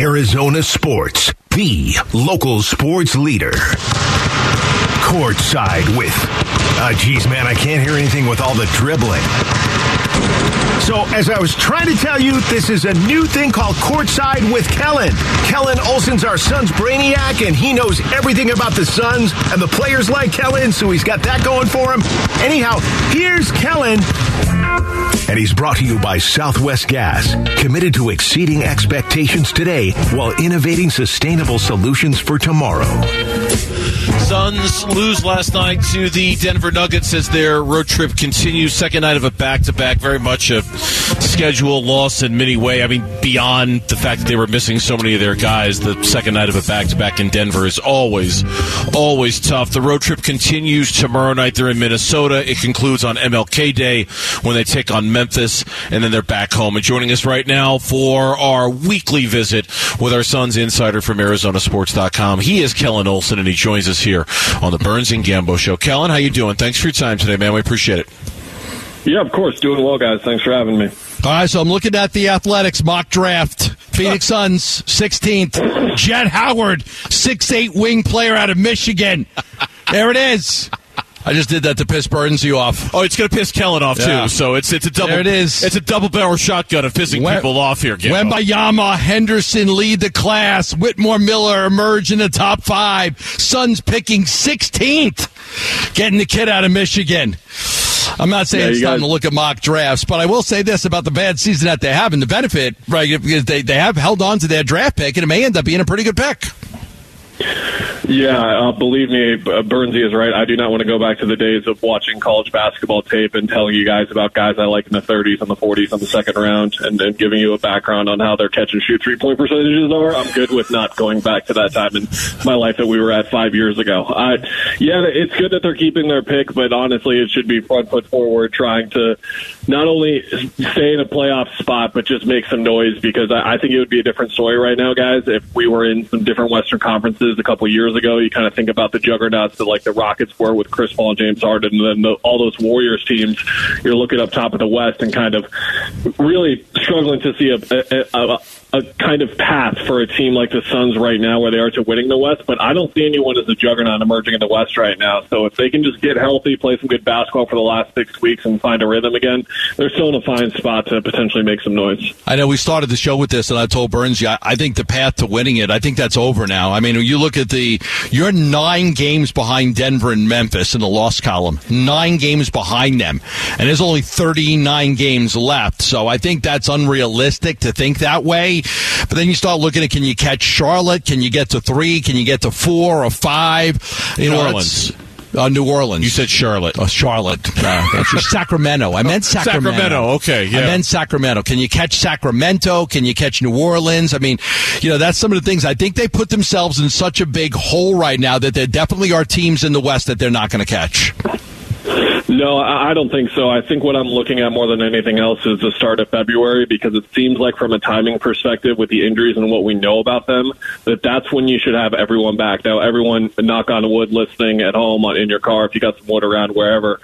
Arizona Sports, the local sports leader. Courtside with. Uh, geez, man, I can't hear anything with all the dribbling. So, as I was trying to tell you, this is a new thing called Courtside with Kellan. Kellan Olson's our Suns brainiac, and he knows everything about the Suns and the players like Kellan, so he's got that going for him. Anyhow, here's Kellan. And he's brought to you by Southwest Gas, committed to exceeding expectations today while innovating sustainable solutions for tomorrow. Suns lose last night to the Denver Nuggets as their road trip continues. Second night of a back to back, very much a schedule loss in many way. I mean, beyond the fact that they were missing so many of their guys, the second night of a back to back in Denver is always, always tough. The road trip continues tomorrow night. They're in Minnesota. It concludes on MLK Day when they take on Memphis, and then they're back home. And joining us right now for our weekly visit with our Suns insider from ArizonaSports.com, he is Kellan Olson, and he joins us here on the Burns and Gambo Show. Kellan, how you doing? Thanks for your time today, man. We appreciate it. Yeah, of course. Doing well, guys. Thanks for having me. All right, so I'm looking at the Athletics mock draft. Phoenix Suns, 16th. Jett Howard, six eight wing player out of Michigan. There it is. I just did that to piss Burnsy off. Oh, it's going to piss Kellan off yeah. too. So it's it's a double. There it is. It's a double barrel shotgun of pissing when, people off here. Wembanyama, Henderson lead the class. Whitmore Miller emerge in the top five. Suns picking 16th, getting the kid out of Michigan. I'm not saying yeah, it's time to look at mock drafts, but I will say this about the bad season that they have and the benefit, right? Because they, they have held on to their draft pick, and it may end up being a pretty good pick. Yeah, uh, believe me, uh, Burnsy is right. I do not want to go back to the days of watching college basketball tape and telling you guys about guys I like in the 30s and the 40s on the second round and, and giving you a background on how their catch and shoot three point percentages are. I'm good with not going back to that time in my life that we were at five years ago. I, yeah, it's good that they're keeping their pick, but honestly, it should be front foot forward, trying to not only stay in a playoff spot, but just make some noise because I, I think it would be a different story right now, guys, if we were in some different Western conferences a couple years ago. You kind of think about the juggernauts that like the Rockets were with Chris Paul and James Harden, and then the, all those Warriors teams. You're looking up top of the West and kind of really struggling to see a, a, a, a kind of path for a team like the Suns right now where they are to winning the West, but I don't see anyone as a juggernaut emerging in the West right now. So if they can just get healthy, play some good basketball for the last six weeks, and find a rhythm again, they're still in a fine spot to potentially make some noise. I know we started the show with this, and I told Burns, yeah, I think the path to winning it, I think that's over now. I mean, you look at the, you're nine games behind Denver and Memphis in the loss column, nine games behind them, and there's only 39 games left. So I think that's unrealistic to think that way. But then you start looking at can you catch Charlotte? Can you get to three? Can you get to four or five? New Orleans. Uh, New Orleans. You said Charlotte. Oh, Charlotte. Uh, Sacramento. I meant Sacramento. Sacramento. Okay. Yeah. I meant Sacramento. Can you catch Sacramento? Can you catch New Orleans? I mean, you know, that's some of the things. I think they put themselves in such a big hole right now that there definitely are teams in the West that they're not going to catch. No, I don't think so. I think what I'm looking at more than anything else is the start of February because it seems like, from a timing perspective, with the injuries and what we know about them, that that's when you should have everyone back. Now, everyone, knock on wood, listening at home in your car, if you got some wood around, wherever,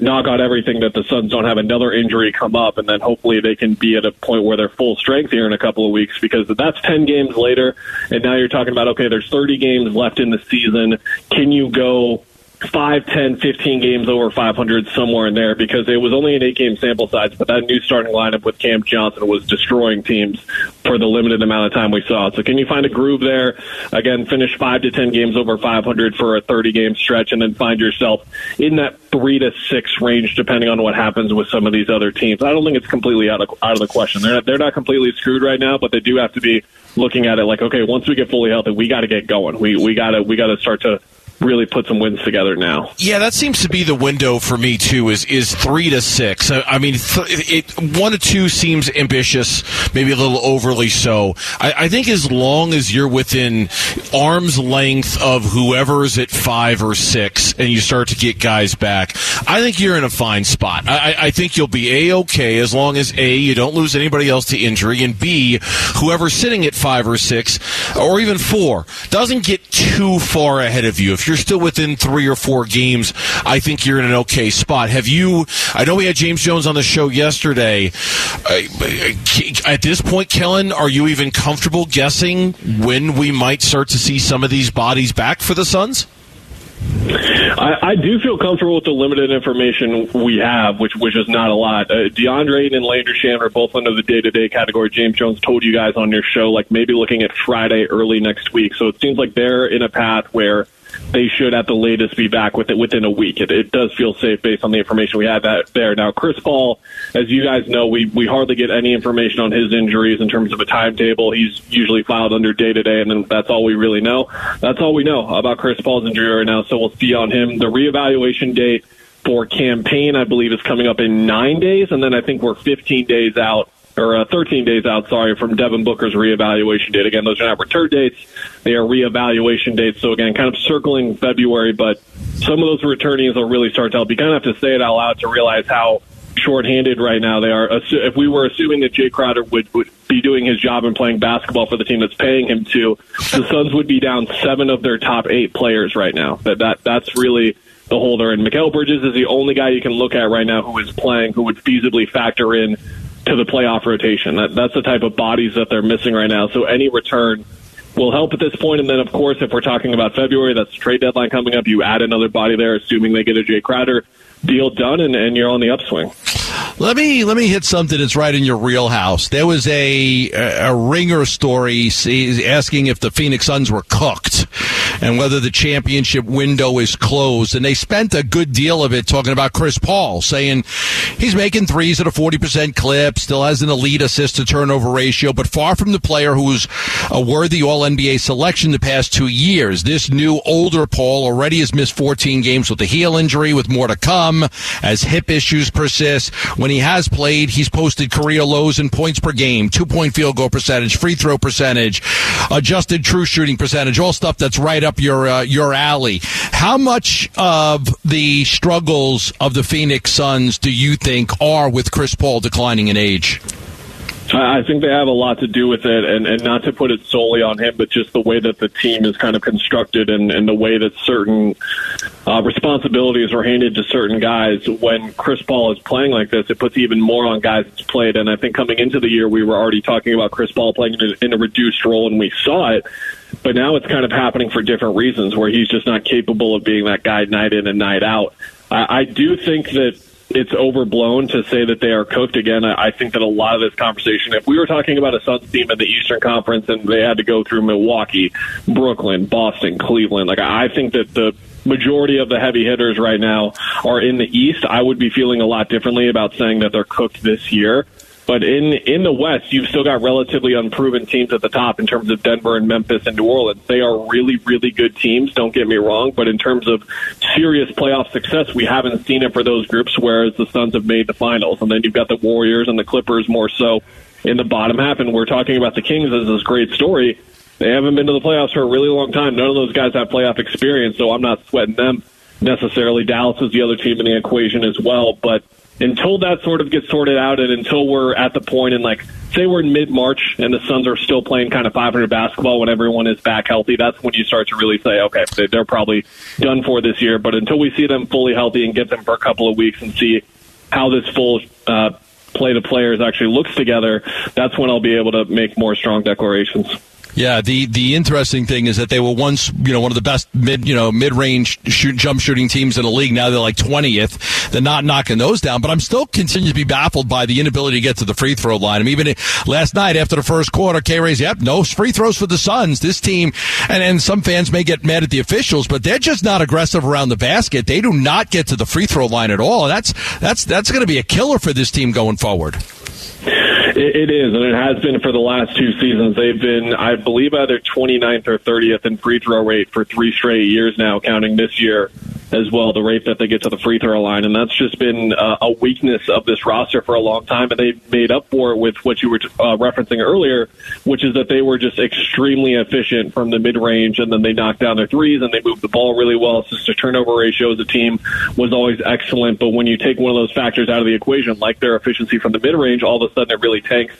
knock on everything that the Suns don't have another injury come up, and then hopefully they can be at a point where they're full strength here in a couple of weeks because that's 10 games later, and now you're talking about, okay, there's 30 games left in the season. Can you go five, ten, fifteen games over 500 somewhere in there because it was only an eight game sample size, but that new starting lineup with Cam Johnson was destroying teams for the limited amount of time we saw. So can you find a groove there? Again, finish five to 10 games over 500 for a 30 game stretch and then find yourself in that three to six range depending on what happens with some of these other teams. I don't think it's completely out of, out of the question. They're not, they're not completely screwed right now, but they do have to be looking at it like, okay, once we get fully healthy, we got to get going. We, we got to, we got to start to really put some wins together now. Yeah, that seems to be the window for me too. Is is three to six? I, I mean, th- it, one to two seems ambitious, maybe a little overly so. I, I, think as long as you're within arm's length of whoever's at five or six, and you start to get guys back, I think you're in a fine spot. I, I think you'll be a okay as long as a you don't lose anybody else to injury, and b whoever's sitting at five or six or even four doesn't get too far ahead of you. If you're still within three or four games, I think you're in an okay spot. Have you? I know we had James Jones on the show yesterday. Uh, at this point, Kellan, are you even comfortable guessing when we might start to see some of these bodies back for the Suns? I, I do feel comfortable with the limited information we have, which which is not a lot. Uh, DeAndre and Landry Shamet are both under the day to day category. James Jones told you guys on your show, like maybe looking at Friday early next week. So it seems like they're in a path where they should at the latest be back with it within a week. It, it does feel safe based on the information we have there. Now, Chris Paul, as you guys know, we, we hardly get any information on his injuries in terms of a timetable. He's usually filed under day to day, and then that's all we really know. That's all we know about Chris Paul's injury right now. So we'll see on him. The reevaluation date for Cam Payne, I believe, is coming up in nine days, and then I think we're 15 days out or uh, 13 days out, sorry, from Devin Booker's reevaluation date. Again, those are not return dates; they are reevaluation dates. So again, kind of circling February, but some of those returnees will really start to help. You kind of have to say it out loud to realize how shorthanded right now they are. If we were assuming that Jae Crowder would, would be doing his job and playing basketball for the team that's paying him to, the Suns would be down seven of their top eight players right now. That that that's really the holder. And Mikal Bridges is the only guy you can look at right now who is playing who would feasibly factor in to the playoff rotation. That, that's the type of bodies that they're missing right now. So any return will help at this point. And then, of course, if we're talking about February, that's the trade deadline coming up. You add another body there, assuming they get a Jae Crowder deal done, and, and you're on the upswing. Let me let me hit something that's right in your real house. There was a a ringer story asking if the Phoenix Suns were cooked and whether the championship window is closed. And they spent a good deal of it talking about Chris Paul, saying he's making threes at a forty percent clip, still has an elite assist to turnover ratio, but far from the player who's a worthy All NBA selection the past two years. This new older Paul already has missed fourteen games with a heel injury, with more to come as hip issues persist. When he has played, he's posted career lows in points per game, two point field goal percentage, free throw percentage, adjusted true shooting percentage, all stuff that's right up your uh, your alley. How much of the struggles of the Phoenix Suns do you think are with Chris Paul declining in age? I think they have a lot to do with it, and, and not to put it solely on him, but just the way that the team is kind of constructed and, and the way that certain uh, responsibilities are handed to certain guys. When Chris Paul is playing like this, it puts even more on guys that's played. And I think coming into the year, we were already talking about Chris Paul playing in a, in a reduced role, and we saw it. But now it's kind of happening for different reasons, where he's just not capable of being that guy night in and night out. I, I do think that it's overblown to say that they are cooked again. I think that a lot of this conversation, if we were talking about a Suns team in the Eastern Conference and they had to go through Milwaukee, Brooklyn, Boston, Cleveland, like I think that the majority of the heavy hitters right now are in the East. I would be feeling a lot differently about saying that they're cooked this year. But in in the West, you've still got relatively unproven teams at the top in terms of Denver and Memphis and New Orleans. They are really, really good teams. Don't get me wrong, but in terms of serious playoff success, we haven't seen it for those groups. Whereas the Suns have made the finals, and then you've got the Warriors and the Clippers more so in the bottom half. And we're talking about the Kings as this great story. They haven't been to the playoffs for a really long time. None of those guys have playoff experience, so I'm not sweating them necessarily. Dallas is the other team in the equation as well, but until that sort of gets sorted out and until we're at the point in like say we're in mid March and the Suns are still playing kind of 500 basketball when everyone is back healthy, that's when you start to really say, okay, they're probably done for this year. But until we see them fully healthy and get them for a couple of weeks and see how this full uh, play the players actually looks together, that's when I'll be able to make more strong declarations. Yeah, the the interesting thing is that they were once, you know, one of the best mid, you know, mid-range shoot, jump shooting teams in the league. Now they're like 20th. They're not knocking those down, but I'm still continuing to be baffled by the inability to get to the free throw line. I mean, even last night after the first quarter, K Ray's, yep, no free throws for the Suns. This team, and, and some fans may get mad at the officials, but they're just not aggressive around the basket. They do not get to the free throw line at all. That's, that's, that's going to be a killer for this team going forward. It, it is, and it has been for the last two seasons. They've been, I believe, either 29th or 30th in free throw rate for three straight years now, counting this year as well, the rate that they get to the free throw line. And that's just been uh, a weakness of this roster for a long time. And they made up for it with what you were uh, referencing earlier, which is that they were just extremely efficient from the mid range and then they knocked down their threes and they moved the ball really well. Assist to turnover ratio as a team was always excellent. But when you take one of those factors out of the equation, like their efficiency from the mid range, all of a sudden it really tanks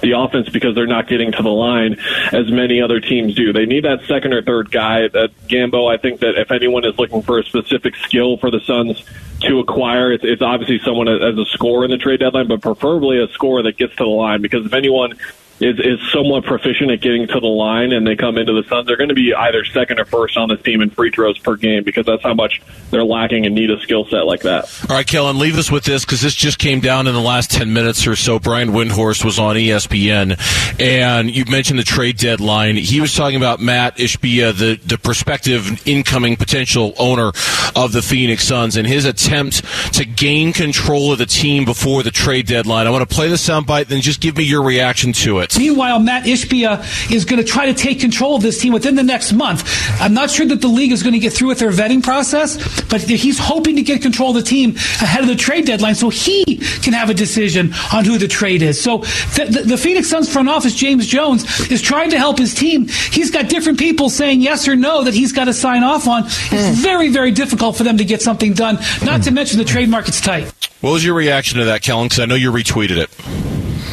the offense because they're not getting to the line as many other teams do. They need that second or third guy. That Gambo, I think that if anyone is looking for a specific skill for the Suns to acquire, it's, it's obviously someone as a scorer in the trade deadline, but preferably a scorer that gets to the line because if anyone is is somewhat proficient at getting to the line and they come into the Suns, they're going to be either second or first on this team in free throws per game because that's how much they're lacking and need a skill set like that. All right, Kellan, leave us with this because this just came down in the last 10 minutes or so. Brian Windhorst was on ESPN and you mentioned the trade deadline. He was talking about Matt Ishbia, the, the prospective incoming potential owner of the Phoenix Suns and his attempt to gain control of the team before the trade deadline. I want to play the soundbite, then just give me your reaction to it. Meanwhile, Matt Ishbia is going to try to take control of this team within the next month. I'm not sure that the league is going to get through with their vetting process, but he's hoping to get control of the team ahead of the trade deadline so he can have a decision on who the trade is. So the, the, the Phoenix Suns front office, James Jones, is trying to help his team. He's got different people saying yes or no that he's got to sign off on. It's mm. very, very difficult for them to get something done, not mm. to mention the trade market's tight. What was your reaction to that, Kellan? Because I know you retweeted it.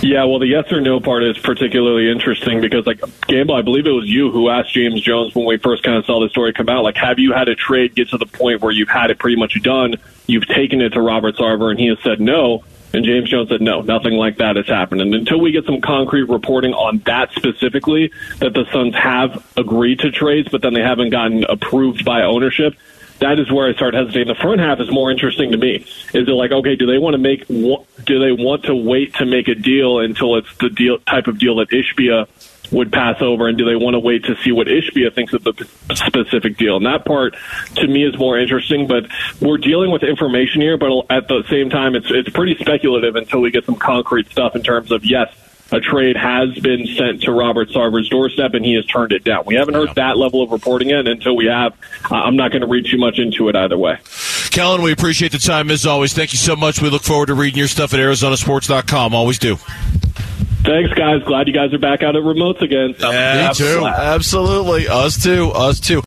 Yeah, well, the yes or no part is particularly interesting because, like, Gambo, I believe it was you who asked James Jones when we first kind of saw the story come out, like, have you had a trade get to the point where you've had it pretty much done? You've taken it to Robert Sarver, and he has said no. And James Jones said, no, nothing like that has happened. And until we get some concrete reporting on that specifically, that the Suns have agreed to trades, but then they haven't gotten approved by ownership, that is where I start hesitating. The front half is more interesting to me. Is it like, okay, do they want to make, do they want to wait to make a deal until it's the deal type of deal that Ishbia would pass over, and do they want to wait to see what Ishbia thinks of the specific deal? And that part, to me, is more interesting. But we're dealing with information here, but at the same time, it's it's pretty speculative until we get some concrete stuff in terms of yes, a trade has been sent to Robert Sarver's doorstep and he has turned it down. We haven't heard that level of reporting yet. Until we have, uh, I'm not going to read too much into it either way. Kellan, we appreciate the time as always. Thank you so much. We look forward to reading your stuff at ArizonaSports.com. Always do. Thanks, guys. Glad you guys are back out at remotes again. Yeah, me too. Absolutely. Us too. Us too.